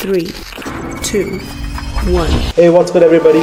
three, two, one. Hey, what's good, everybody?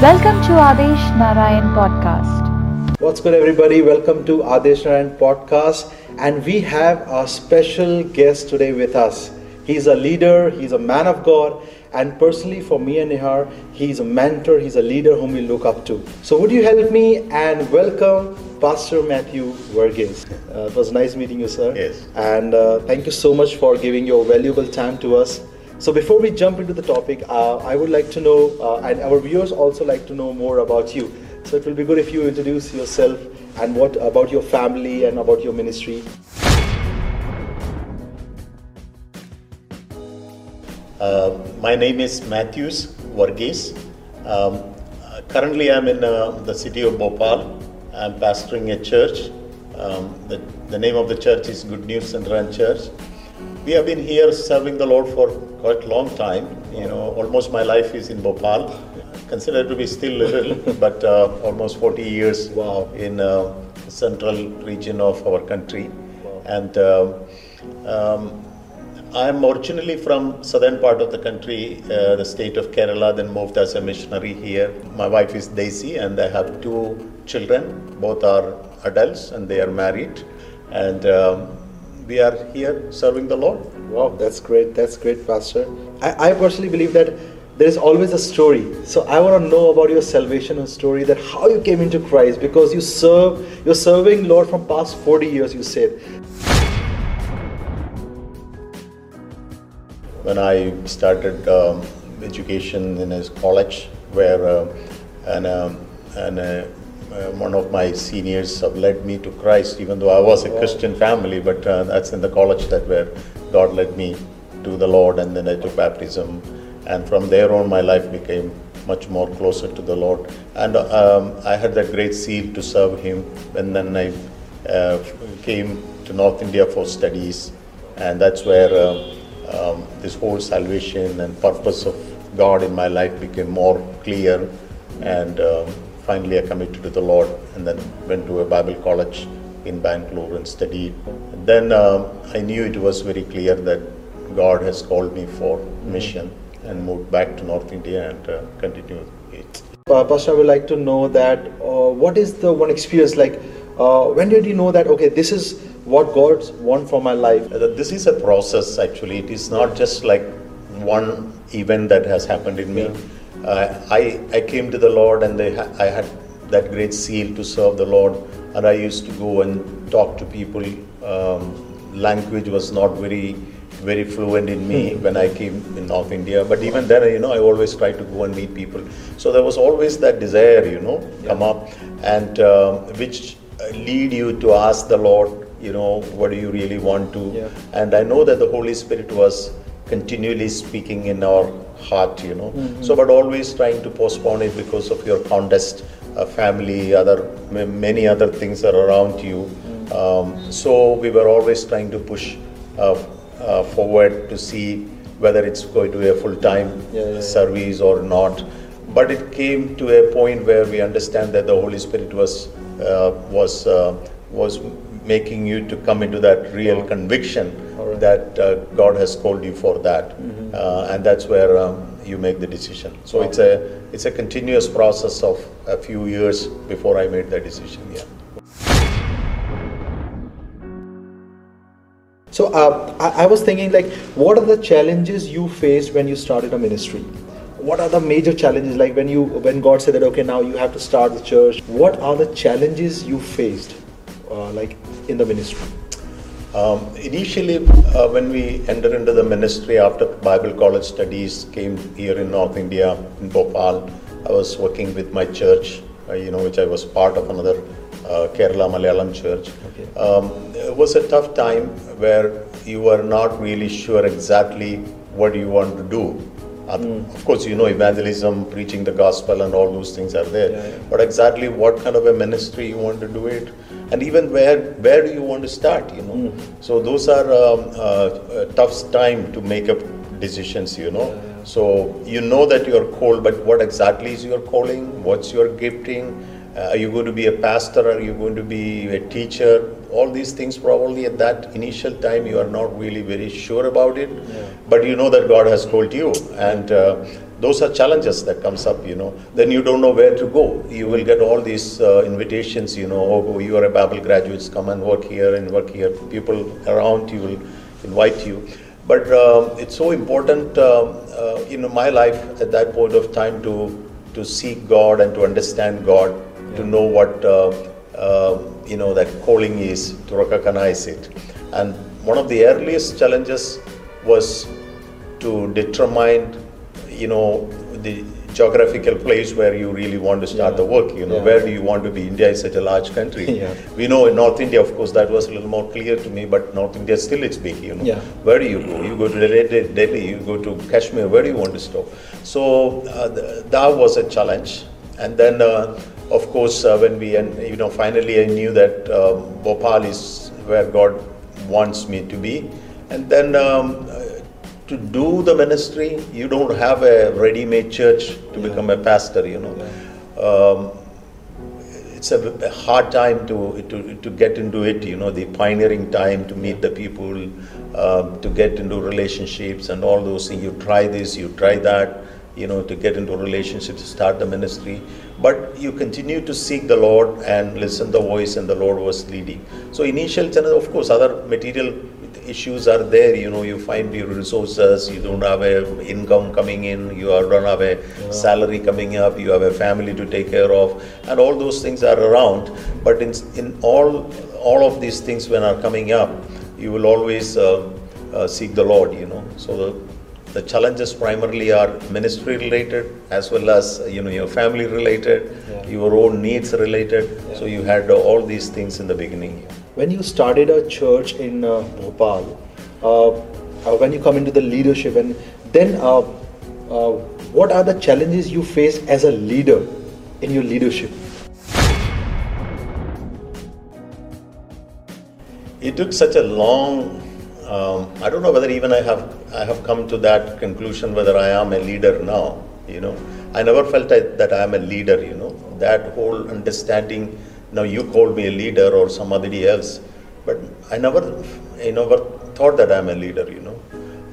Welcome to Aadesh Narayan Podcast. What's good, everybody? Welcome to Aadesh Narayan Podcast, and we have our special guest today with us. He's a leader, he's a man of God, and personally, for me and Nihar, he's a mentor, he's a leader whom we look up to. So, would you help me and welcome Pastor Mathew Varghese? Uh, it was nice meeting you, sir. Yes. And uh, thank you so much for giving your valuable time to us. So, before we jump into the topic, uh, I would like to know, uh, and our viewers also like to know more about you. So, it will be good if you introduce yourself and what about your family and about your ministry. Uh, my name is Matthews Varghese. Um, uh, currently, I'm in uh, the city of Bhopal. I'm pastoring a church. Um, the, the name of the church is Good News Central Church. We have been here serving the Lord for quite a long time. You know, almost my life is in Bhopal. Considered to be still little, but uh, almost 40 years Wow. in uh, central region of our country. And um, um, I'm originally from southern part of the country, uh, the state of Kerala, then moved as a missionary here. My wife is Daisy and I have two children. Both are adults and they are married. And um, we are here serving the Lord. Wow, that's great. That's great, Pastor. I, I personally believe that there is always a story. So I want to know about your salvation story, that how you came into Christ, because you serve, you're serving Lord from past 40 years, you said. When I started um, education in a college, where uh, and, um, and uh, one of my seniors led me to Christ, even though I was a Christian family, but uh, that's in the college that where God led me to the Lord, and then I took baptism, and from there on, my life became much more closer to the Lord, and um, I had that great zeal to serve Him, and then I uh, came to North India for studies, and that's where. Uh, um, this whole salvation and purpose of God in my life became more clear, and um, finally I committed to the Lord, and then went to a Bible college in Bangalore and studied. Then um I knew it was very clear that God has called me for mission, and moved back to North India and uh, continued it. Uh, Pastor, I would like to know that uh, what is the one experience like? Uh, when did you know that, okay, this is what God wants for my life? This is a process actually. It is not just like one event that has happened in me. Uh, I, I came to the Lord and they ha- I had that great zeal to serve the Lord, and I used to go and talk to people. Um, language was not very very fluent in me when I came in North India, but even then, you know, I always tried to go and meet people. So there was always that desire, you know, come up, and um, which uh, lead you to ask the Lord, you know, what do you really want to? Yeah. And I know that the Holy Spirit was continually speaking in our heart, you know. So, but always trying to postpone it because of your contest, uh, family, other m- many other things are around you. Um, so we were always trying to push uh, uh, forward to see whether it's going to be a full-time Yeah, yeah, yeah. service or not. But it came to a point where we understand that the Holy Spirit was uh, was uh, was making you to come into that real conviction Alright. that uh, God has called you for that, uh, and that's where um, you make the decision. So it's a it's a continuous process of a few years before I made that decision. Yeah. So uh, I, I was thinking, like, what are the challenges you faced when you started a ministry? What are the major challenges? Like when you when God said that okay, now you have to start the church. What are the challenges you faced, like in the ministry? Um, initially, uh, when we entered into the ministry after Bible college studies, came here in North India, in Bhopal, I was working with my church, uh, you know, which I was part of another uh, Kerala Malayalam church. Okay. Um, it was a tough time where you were not really sure exactly what you want to do. Oth- Of course, you know, evangelism, preaching the gospel, and all those things are there. Yeah, yeah. But exactly what kind of a ministry you want to do it, and even where where do you want to start? You know, so those are um, uh, tough time to make up decisions. You know, so you know that you are called, but what exactly is your calling? What's your gifting? Uh, are you going to be a pastor? Are you going to be a teacher? All these things, probably at that initial time, you are not really very sure about it. But you know that God has called you, and uh, those are challenges that comes up. You know, then you don't know where to go. You will get all these uh, invitations. You know, oh, you are a Bible graduates, come and work here and work here. People around you will invite you. But um, it's so important um, uh, in my life at that point of time to to seek God and to understand God, to know what uh, uh, you know that calling is, to recognize it. And one of the earliest challenges was to determine, you know, the geographical place where you really want to start Yeah. the work. You know, Yeah. where do you want to be? India is such a large country. Yeah. We know in North India, of course, that was a little more clear to me. But North India still it's big. You know, where do you go? You go to Delhi, Delhi, you go to Kashmir, where do you want to stop? So uh, th- that was a challenge. And then, uh, of course, uh, when we, and you know, finally I knew that um, Bhopal is where God wants me to be. And then um, uh, to do the ministry, you don't have a ready-made church to Yeah. become a pastor, you know. Um, it's a, a hard time to, to, to get into it, you know, the pioneering time to meet the people, um, to get into relationships and all those things. You try this, you try that, you know, to get into relationships, to start the ministry. But you continue to seek the Lord and listen the voice, and the Lord was leading. So initial channel, of course, other material issues are there. You know, you find your resources, you don't have a income coming in, you don't have a salary coming up, you have a family to take care of, and all those things are around. But in, in all all of these things when are coming up, you will always uh, uh, seek the Lord. You know, so the the challenges primarily are ministry related as well as you know your family related, Yeah. your own needs related. So you had uh, all these things in the beginning. When you started a church in uh, Bhopal, uh, uh, when you come into the leadership, and then uh, uh, what are the challenges you face as a leader in your leadership? It took such a long. Um, I don't know whether even I have I have come to that conclusion whether I am a leader now. You know, I never felt that, I am a leader. You know, that whole understanding. Now you called me a leader or somebody else, but I never, I never thought that I am a leader. You know,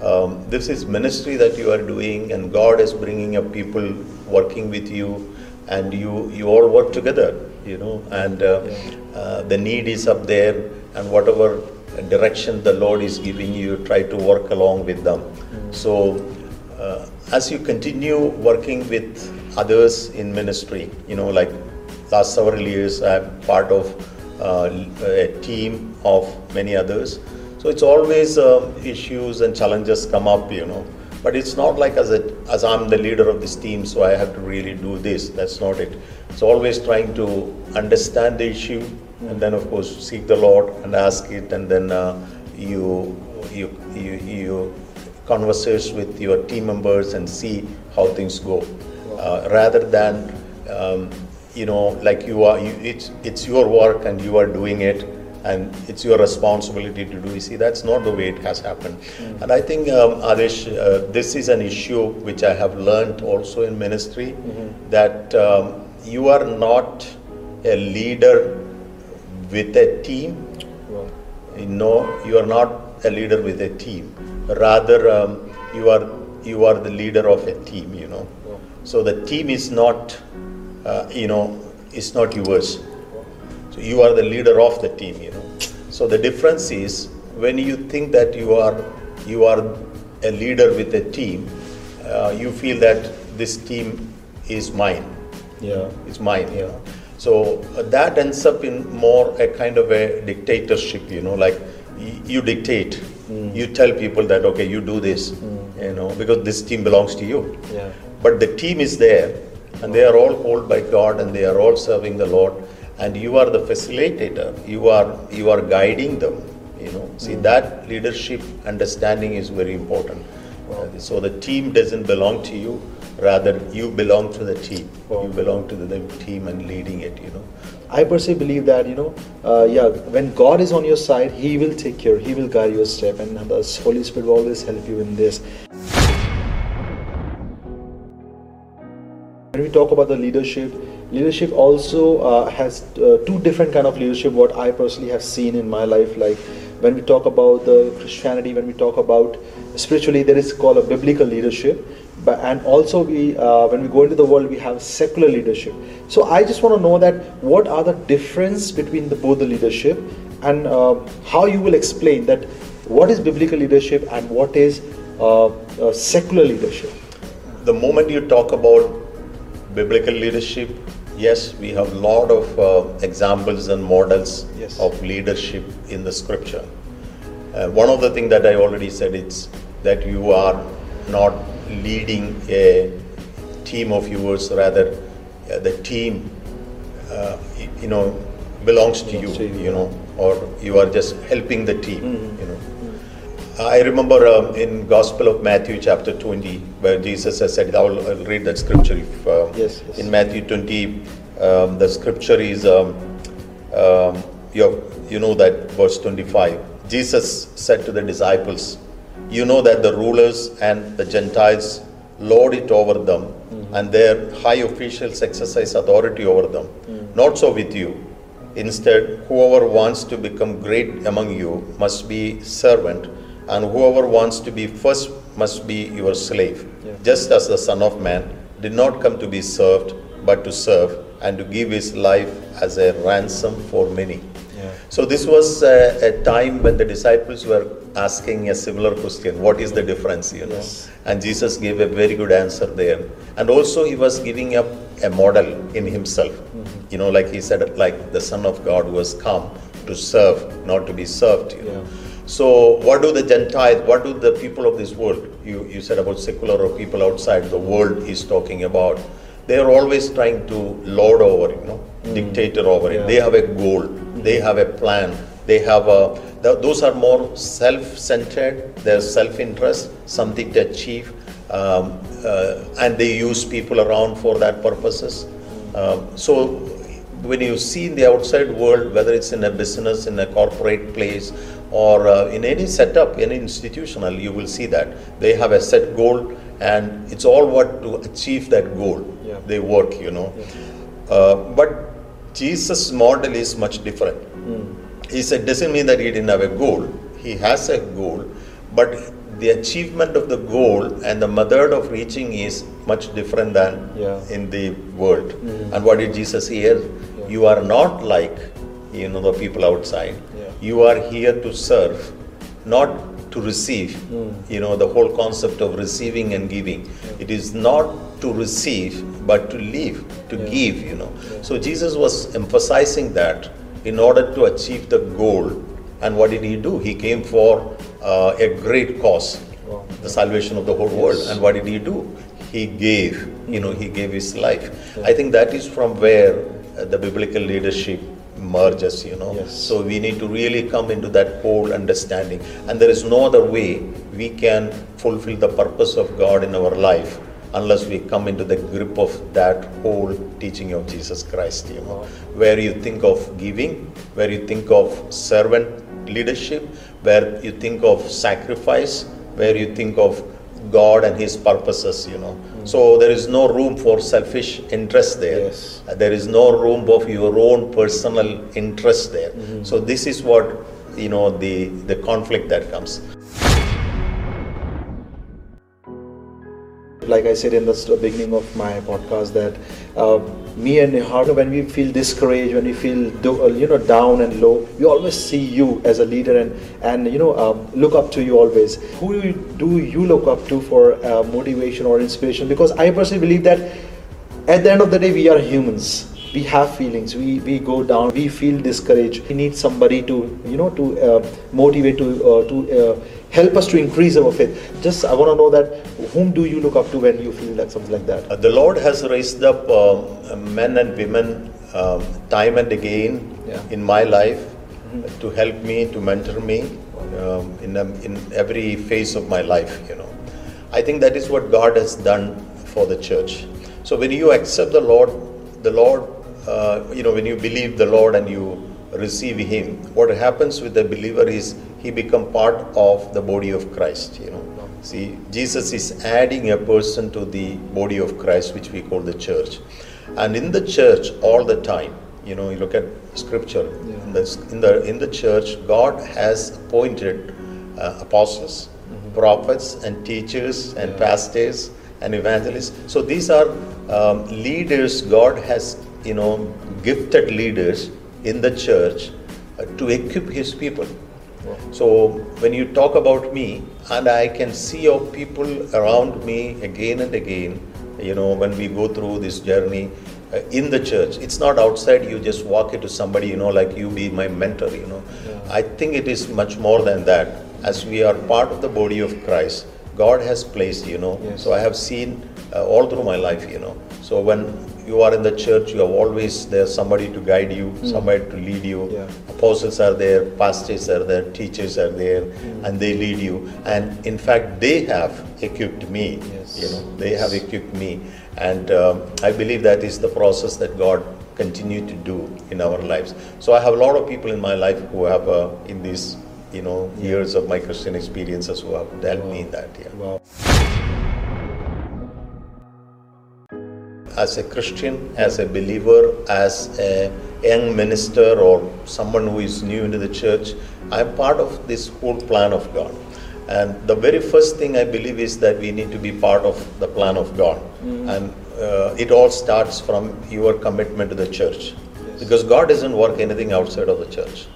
um, this is ministry that you are doing, and God is bringing up people working with you, and you you all work together. You know, and uh, uh, the need is up there, and whatever direction the Lord is giving you, try to work along with them. So, uh, as you continue working with others in ministry, you know, like last several years, I'm part of uh, a team of many others. So it's always uh, issues and challenges come up, you know. But it's not like as a, as I'm the leader of this team, so I have to really do this. That's not it. It's always trying to understand the issue, and then of course seek the Lord and ask it, and then uh, you you you you converse with your team members and see how things go, uh, rather than um, you know like you are. You, it's it's your work and you are doing it, and it's your responsibility to do. You see, that's not the way it has happened. And I think um, Aadesh, uh, this is an issue which I have learned also in ministry that um, you are not a leader with a team no, you are not a leader with a team. Rather, um, you are you are the leader of a team. You know, so the team is not, uh, you know, is not yours. So you are the leader of the team. You know, so the difference is when you think that you are you are a leader with a team, uh, you feel that this team is mine Yeah. it's mine you know so uh, that ends up in more a kind of a dictatorship you know like you dictate. Hmm. You tell people that okay you do this hmm. you know because this team belongs to you. Yeah. but the team is there and they hmm. are all called by god and they are all serving the lord and you are the facilitator. You are you are guiding them you know. See that leadership understanding is very important Uh, so the team doesn't belong to you rather you belong to the team Wow. you belong to the, the team and leading it you know I personally believe that you know, uh, yeah, when God is on your side, He will take care, He will guide your step, and the Holy Spirit will always help you in this. When we talk about the leadership, leadership also uh, has uh, two different kind of leadership. What I personally have seen in my life, like when we talk about the Christianity, when we talk about spiritually, there is called a biblical leadership. But, and also we uh, when we go into the world we have secular leadership so i just want to know that what are the difference between the both the leadership and uh, how you will explain that what is biblical leadership and what is uh, uh, secular leadership the moment you talk about biblical leadership, yes, we have a lot of uh, examples and models Yes. of leadership in the scripture. Uh, one of the things that I already said is that you are not leading a team of yours, rather uh, the team, uh, you know, belongs to you, Belongs to you, you know, or you are just helping the team, Mm-hmm. you know. I remember um, in Gospel of Matthew chapter 20 where Jesus has said, I'll, I'll read that scripture. If, uh, Yes, yes. In Matthew 20, um, the scripture is, um, um, you, you know that verse 25. Jesus said to the disciples, You know that the rulers and the Gentiles lord it over them, Mm-hmm. and their high officials exercise authority over them. Mm. Not so with you. Instead, whoever wants to become great among you must be servant, and whoever wants to be first must be your slave. Yeah. Just as the Son of Man did not come to be served, but to serve, and to give his life as a ransom for many. Yeah. So, this was a, a time when the disciples were asking a similar question what is the difference, you know? Yes. And Jesus gave a very good answer there. And also, he was giving up a model in himself. Mm-hmm. You know, like he said, like the Son of God was come to serve, not to be served. You know? So, what do the Gentiles, what do the people of this world, you, you said about secular or people outside the world is talking about, they are always trying to lord over, you know, dictator over Yeah. it. They have a goal, they have a plan, they have a, th- those are more self centered, they're self interest, something to achieve, um, uh, and they use people around for that purposes. Um, so, when you see in the outside world, whether it's in a business, in a corporate place, or uh, in any setup, any institutional, you will see that they have a set goal, and it's all what to achieve that goal. Yeah. They work, you know. Uh, but Jesus' model is much different. He said, doesn't mean that he didn't have a goal. He has a goal, but the achievement of the goal and the method of reaching is much different than Yeah. in the world. And what did Jesus here? You are not like you know the people outside. Yeah. You are here to serve, not to receive. You know the whole concept of receiving and giving. It is not to receive, but to live, to Yeah. give. You know. So Jesus was emphasizing that in order to achieve the goal. And what did he do? He came for uh, a great cause, Wow. the salvation of the whole world. And what did he do? He gave, you know, he gave his life. I think that is from where Uh, the biblical leadership merges, you know. Yes. So we need to really come into that whole understanding. And there is no other way we can fulfill the purpose of God in our life unless we come into the grip of that whole teaching of Jesus Christ, you know, where you think of giving, where you think of servant leadership, where you think of sacrifice, where you think of God and His purposes, you know. So there is no room for selfish interest there. Yes. Uh, There is no room of your own personal interest there. So this is what you know the the conflict that comes. like I said in the beginning of my podcast, that uh, me and Nihar, when we feel discouraged, when we feel do, uh, you know down and low, we always see you as a leader and and you know um, look up to you always. Who do you, look up to for uh, motivation or inspiration? Because I personally believe that at the end of the day, we are humans. We have feelings. We, we go down. We feel discouraged. We need somebody to you know to uh, motivate to uh, to uh, help us to increase our faith. Just I want to know that whom do you look up to when you feel like something like that? Uh, the Lord has raised up um, men and women um, time and again Yeah. in my life to help me, to mentor me um, in, um, in every phase of my life, you know. I think that is what God has done for the church. So when you accept the Lord, the Lord, uh, you know, when you believe the Lord and you receive Him, what happens with the believer is he become part of the body of Christ, you know. See, Jesus is adding a person to the body of Christ, which we call the church. And in the church, all the time, you know, you look at scripture, in, the, in, the, in the church, God has appointed uh, apostles, prophets, and teachers, and pastors, and evangelists. So these are um, leaders, God has, you know, gifted leaders in the church uh, to equip His people. So when you talk about me, and I can see of people around me again and again, you know, when we go through this journey uh, in the church, it's not outside. You just walk into somebody, you know, like you be my mentor. You know, I think it is much more than that. As we are part of the body of Christ, God has placed, you know. So I have seen uh, all through my life, you know. So when you are in the church, you have always there's somebody to guide you, somebody to lead you. Yeah. Apostles are there, pastors are there, teachers are there, and they lead you. And in fact, they have equipped me. Yes. You know, they have equipped me, and um, I believe that is the process that God continue to do in our lives. So I have a lot of people in my life who have, uh, in these, you know, years of my Christian experiences, who have helped me in that. Yeah. Wow. As a Christian, as a believer, as a young minister or someone who is new into the church, I'm part of this whole plan of God. And the very first thing I believe is that we need to be part of the plan of God. And uh, it all starts from your commitment to the church. Because God doesn't work anything outside of the church.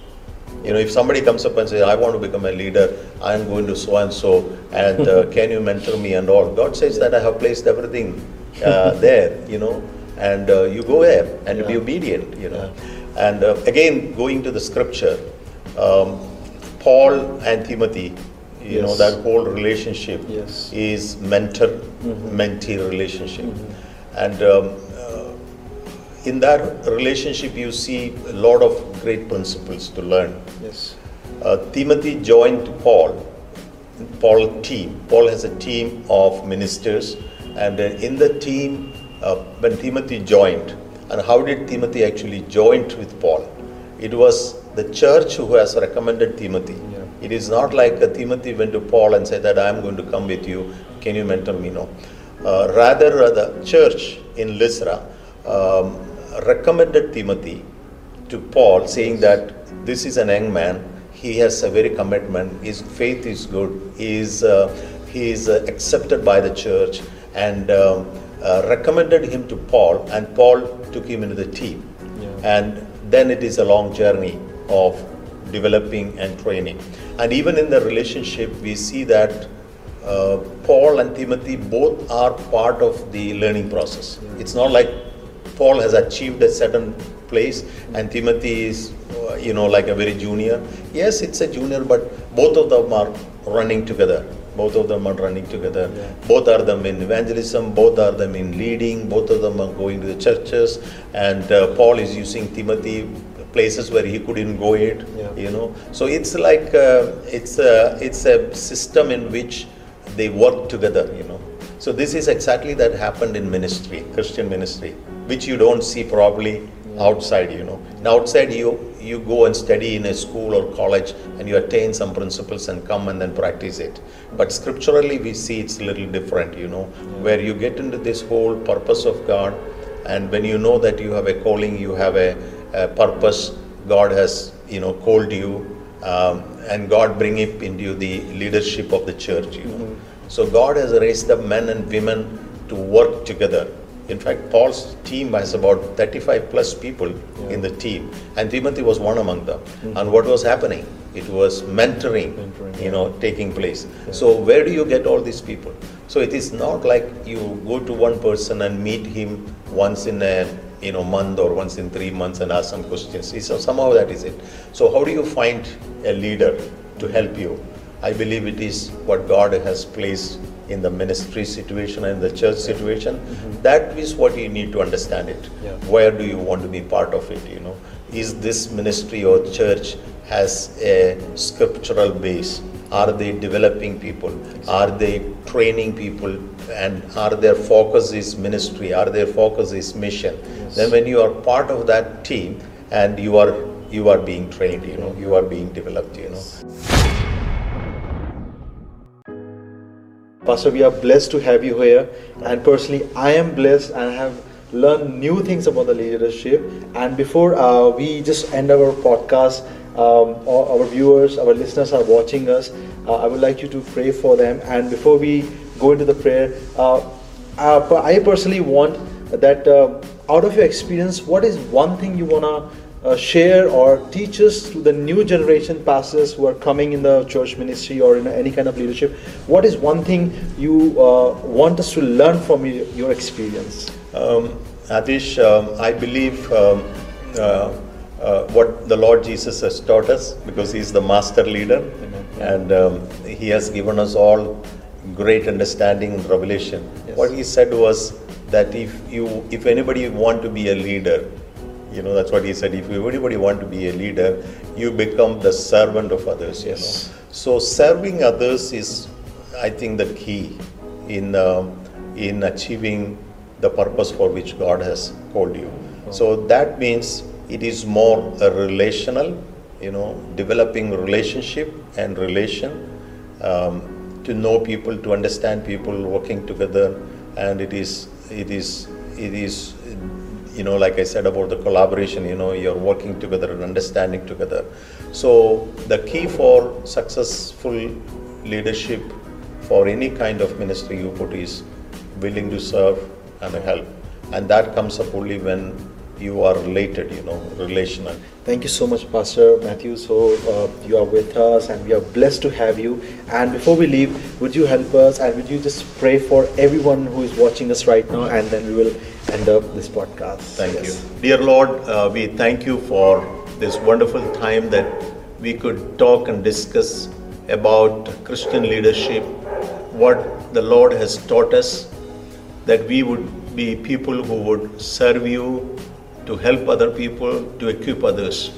You know, if somebody comes up and says, I want to become a leader, I am going to so and so, and uh, can you mentor me and all? God says that I have placed everything uh, there, you know, and uh, you go there and be obedient, you know. And uh, again, going to the scripture, um, Paul and Timothy, you know, that whole relationship Yes. is mentor mentee relationship. And um, uh, in that relationship, you see a lot of great principles to learn. Yes. Uh, Timothy joined Paul, Paul team. Paul has a team of ministers, and in the team, uh, when Timothy joined, and how did Timothy actually joined with Paul? It was the church who has recommended Timothy. Yeah. It is not like uh, Timothy went to Paul and said that I am going to come with you. Can you mentor me? No. Uh, rather, uh, the church in Lystra um, recommended Timothy to Paul, saying that this is an young man. He has a very commitment. His faith is good. He is uh, he is uh, accepted by the church, and um, uh, recommended him to Paul. And Paul took him into the team. And then it is a long journey of developing and training. And even in the relationship, we see that uh, Paul and Timothy both are part of the learning process. It's not like Paul has achieved a certain place and Timothy is, uh, you know, like a very junior. Yes, it's a junior, but both of them are running together. Both of them are running together. Both are them in evangelism. Both are them in leading. Both of them are going to the churches. And uh, Paul is using Timothy places where he couldn't go it. Yeah. You know, so it's like uh, it's a it's a system in which they work together. You know, so this is exactly that happened in ministry, Christian ministry, which you don't see probably outside. You know, and outside you you go and study in a school or college and you attain some principles and come and then practice it. But scripturally, we see it's a little different. You know, where you get into this whole purpose of God, and when you know that you have a calling, you have a, a purpose. God has you know called you, um, and God bring it into the leadership of the church. You know, so God has raised up men and women to work together. In fact, Paul's team has about 35 plus people in the team, and Timothy was one among them. Mm-hmm. And what was happening? It was mentoring, Mentoring, you know, taking place. So where do you get all these people? So it is not like you go to one person and meet him once in a you know month or once in three months and ask some questions. So somehow that is it. So how do you find a leader to help you? I believe it is what God has placed in the ministry situation and the church situation. Mm-hmm. That is what you need to understand it. Yeah. Where do you want to be part of it? You know, is this ministry or church has a scriptural base? Are they developing people? Are they training people? And are their focus is ministry? Are their focus is mission? Then when you are part of that team and you are you are being trained, you know, you are being developed, you know. Pastor, we are blessed to have you here, and personally, I am blessed and have learned new things about the leadership. And before uh, we just end our podcast, um, our viewers, our listeners are watching us. Uh, I would like you to pray for them. And before we go into the prayer, uh, uh, I personally want that uh, out of your experience, what is one thing you wanna uh, share or teach us to the new generation pastors who are coming in the church ministry or in any kind of leadership? What is one thing you uh, want us to learn from your, experience? Um, Aadesh, um, I believe um, uh, uh, what the Lord Jesus has taught us because He's the master leader and um, He has given us all great understanding and revelation. Yes. What He said was that if you, if anybody want to be a leader, you know that's what He said. If anybody want to be a leader, you become the servant of others. You Yes. know? So serving others is, I think, the key in um, in achieving the purpose for which God has called you. So that means it is more a relational, you know, developing relationship and relation um, to know people, to understand people, working together, and it is it is it is you know like i said about the collaboration you know you're working together and understanding together so the key for successful leadership for any kind of ministry you put is willing to serve and help and that comes up only when you are related you know relational Thank you so much, Pastor Mathew. So uh, you are with us, and we are blessed to have you. And before we leave, would you help us and would you just pray for everyone who is watching us right now, and then we will end up this podcast. Thank Yes. you. Dear Lord, uh, we thank you for this wonderful time that we could talk and discuss about Christian leadership, what the Lord has taught us, that we would be people who would serve you, to help other people, to equip others.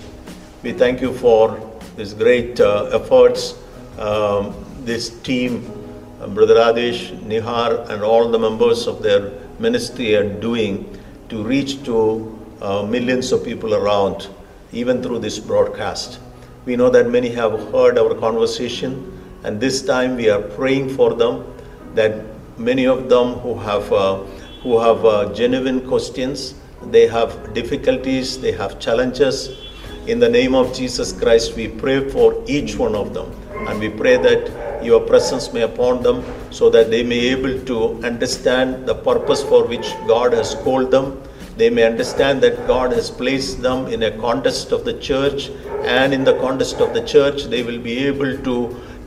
We thank you for this great uh, efforts, um, this team, uh, Brother Aadesh, Nihar, and all the members of their ministry are doing to reach to uh, millions of people around, even through this broadcast. We know that many have heard our conversation, and this time we are praying for them that many of them who have uh, who have uh, genuine questions, they have difficulties, they have challenges. In the name of Jesus Christ, we pray for each one of them, and we pray that your presence may upon them, so that they may able to understand the purpose for which God has called them. They may understand that God has placed them in a context of the church, and in the context of the church, they will be able to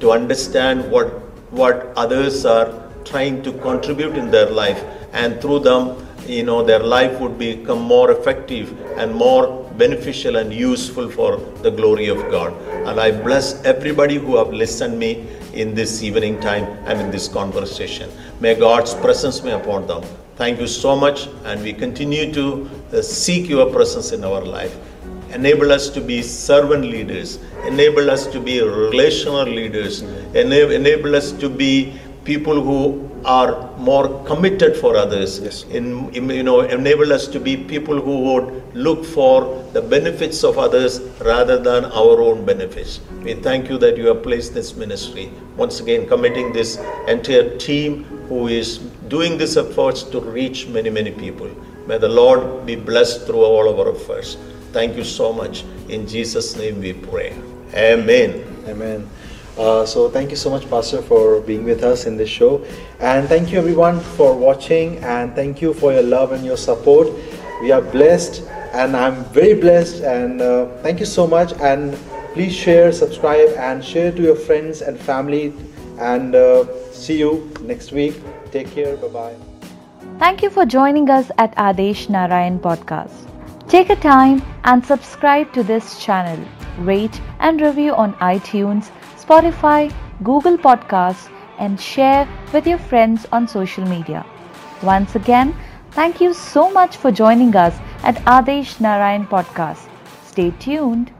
to understand what what others are trying to contribute in their life and through them you know their life would become more effective and more beneficial and useful for the glory of god and i bless everybody who have listened me in this evening time and in this conversation. May god's presence be upon them. Thank you so much and we continue to uh, seek your presence in our life. Enable us to be servant leaders. Enable us to be relational leaders. Enable, enable us to be people who are more committed for others Yes. in, in- you know enable us to be people who would look for the benefits of others rather than our own benefits we thank you that you have placed this ministry once again committing this entire team who is doing these efforts to reach many many people may the lord be blessed through all of our efforts. thank you so much in jesus name we pray amen Amen. Uh, so thank you so much, Pastor, for being with us in this show, and thank you everyone for watching, and thank you for your love and your support. We are blessed, and I'm very blessed, and uh, thank you so much. And please share, subscribe, and share to your friends and family. And uh, see you next week. Take care. Bye bye. Thank you for joining us at Aadesh Narayan Podcast. Take a time and subscribe to this channel. Rate and review on iTunes, Spotify, Google Podcasts, and share with your friends on social media. Once again, thank you so much for joining us at Aadesh Narayan Podcast. Stay tuned.